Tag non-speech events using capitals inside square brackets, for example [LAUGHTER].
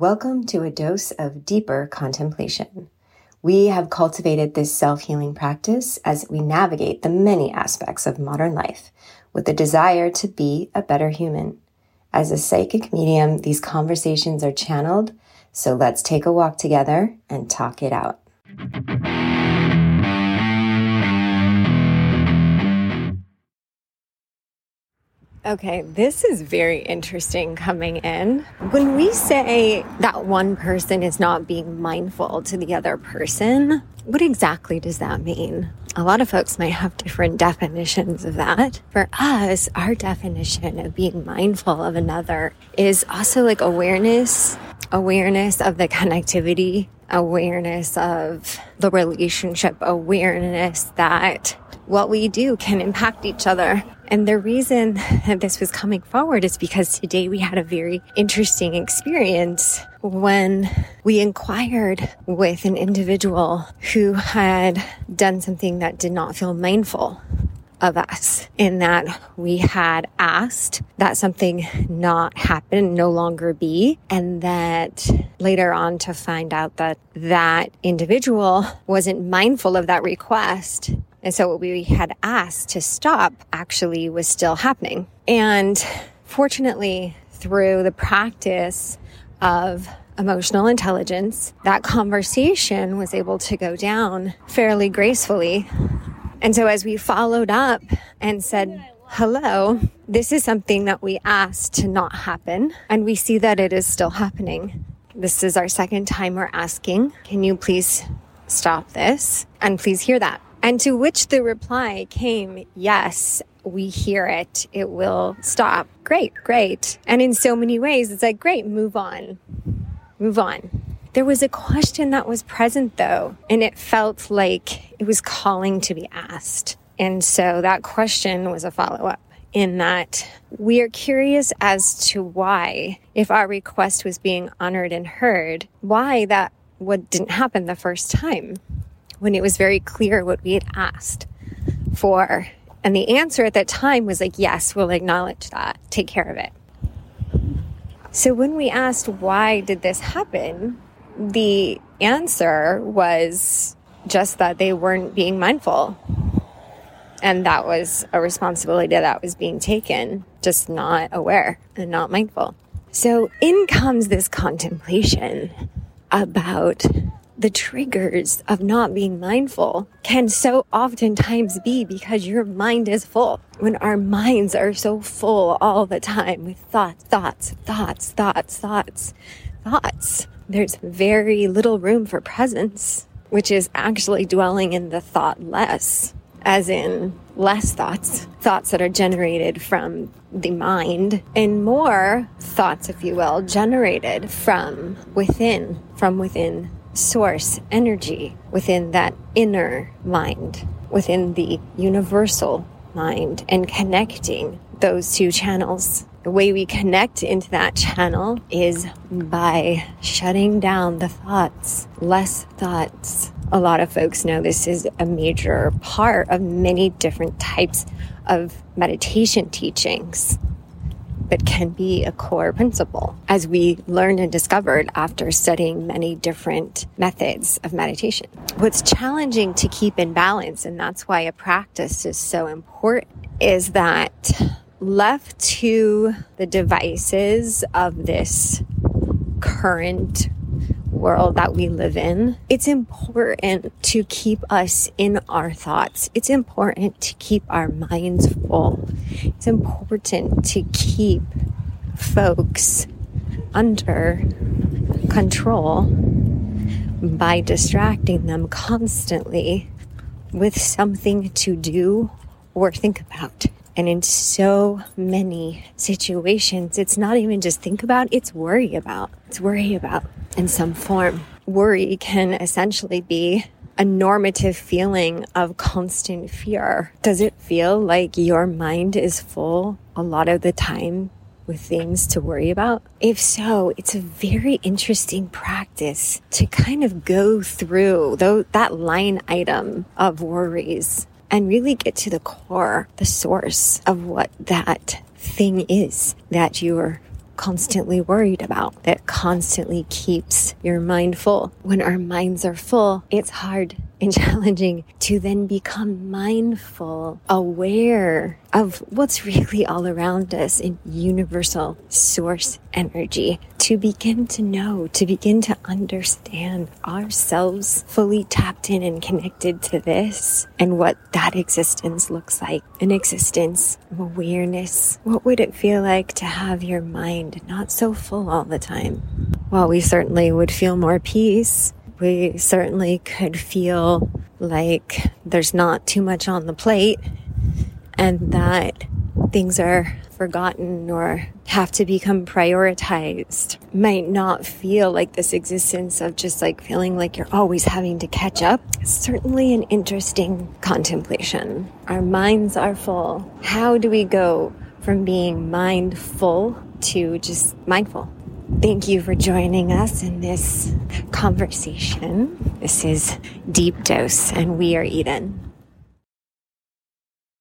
Welcome to a dose of deeper contemplation. We have cultivated this self healing practice as we navigate the many aspects of modern life with the desire to be a better human. As a psychic medium, these conversations are channeled, so let's take a walk together and talk it out. Okay, this is very interesting coming in. When we say that one person is not being mindful to the other person, what exactly does that mean? A lot of folks might have different definitions of that. For us, our definition of being mindful of another is also like awareness, awareness of the connectivity, awareness of the relationship, awareness that what we do can impact each other. And the reason [LAUGHS] that this was coming forward is because today we had a very interesting experience when we inquired with an individual who had done something that did not feel mindful of us in that we had asked that something not happen, no longer be, and that later on to find out that that individual wasn't mindful of that request. And so what we had asked to stop actually was still happening. And fortunately, through the practice of emotional intelligence, that conversation was able to go down fairly gracefully and so as we followed up and said, hello, this is something that we asked to not happen. And we see that it is still happening. This is our second time we're asking, can you please stop this? And please hear that. And to which the reply came, yes, we hear it. It will stop. Great, great. And in so many ways, it's like, great, move on. Move on. There was a question that was present though, and it felt like it was calling to be asked. And so that question was a follow up in that we are curious as to why, if our request was being honored and heard, why that what didn't happen the first time when it was very clear what we had asked for. And the answer at that time was like, yes, we'll acknowledge that. Take care of it. So when we asked why did this happen, the answer was just that they weren't being mindful. And that was a responsibility that was being taken, just not aware and not mindful. So in comes this contemplation about the triggers of not being mindful can so oftentimes be because your mind is full. When our minds are so full all the time with thoughts, thoughts, thoughts, thoughts, thoughts, thoughts there's very little room for presence, which is actually dwelling in the thought less, as in less thoughts, thoughts that are generated from the mind, and more thoughts, if you will, generated from within, from within source energy, within that inner mind, within the universal mind, and connecting those two channels the way we connect into that channel is by shutting down the thoughts, less thoughts. A lot of folks know this is a major part of many different types of meditation teachings but can be a core principle as we learned and discovered after studying many different methods of meditation. What's challenging to keep in balance, and that's why a practice is so important, is that left to the devices of this current world that we live in, it's important to keep us in our thoughts. It's important to keep our minds full. It's important to keep folks under control by distracting them constantly with something to do or think about. And in so many situations, it's not even just think about, it's worry about. It's worry about in some form. Worry can essentially be a normative feeling of constant fear. Does it feel like your mind is full a lot of the time with things to worry about? If so, it's a very interesting practice to kind of go through that line item of worries and really get to the core, the source of what that thing is that you're constantly worried about, that constantly keeps your mind full. When our minds are full, it's hard and [LAUGHS] challenging to then become mindful, aware of what's really all around us in universal source energy, to begin to know, to begin to understand ourselves fully tapped in and connected to this and what that existence looks like. An existence of awareness. What would it feel like to have your mind not so full all the time? Well, we certainly would feel more peace we certainly could feel like there's not too much on the plate and that things are forgotten or have to become prioritized might not feel like this existence of just like feeling like you're always having to catch up. Certainly an interesting contemplation. Our minds are full. How do we go from being mindful to just mindful? Thank you for joining us in this conversation. This is Deep Dose, and we are Eden.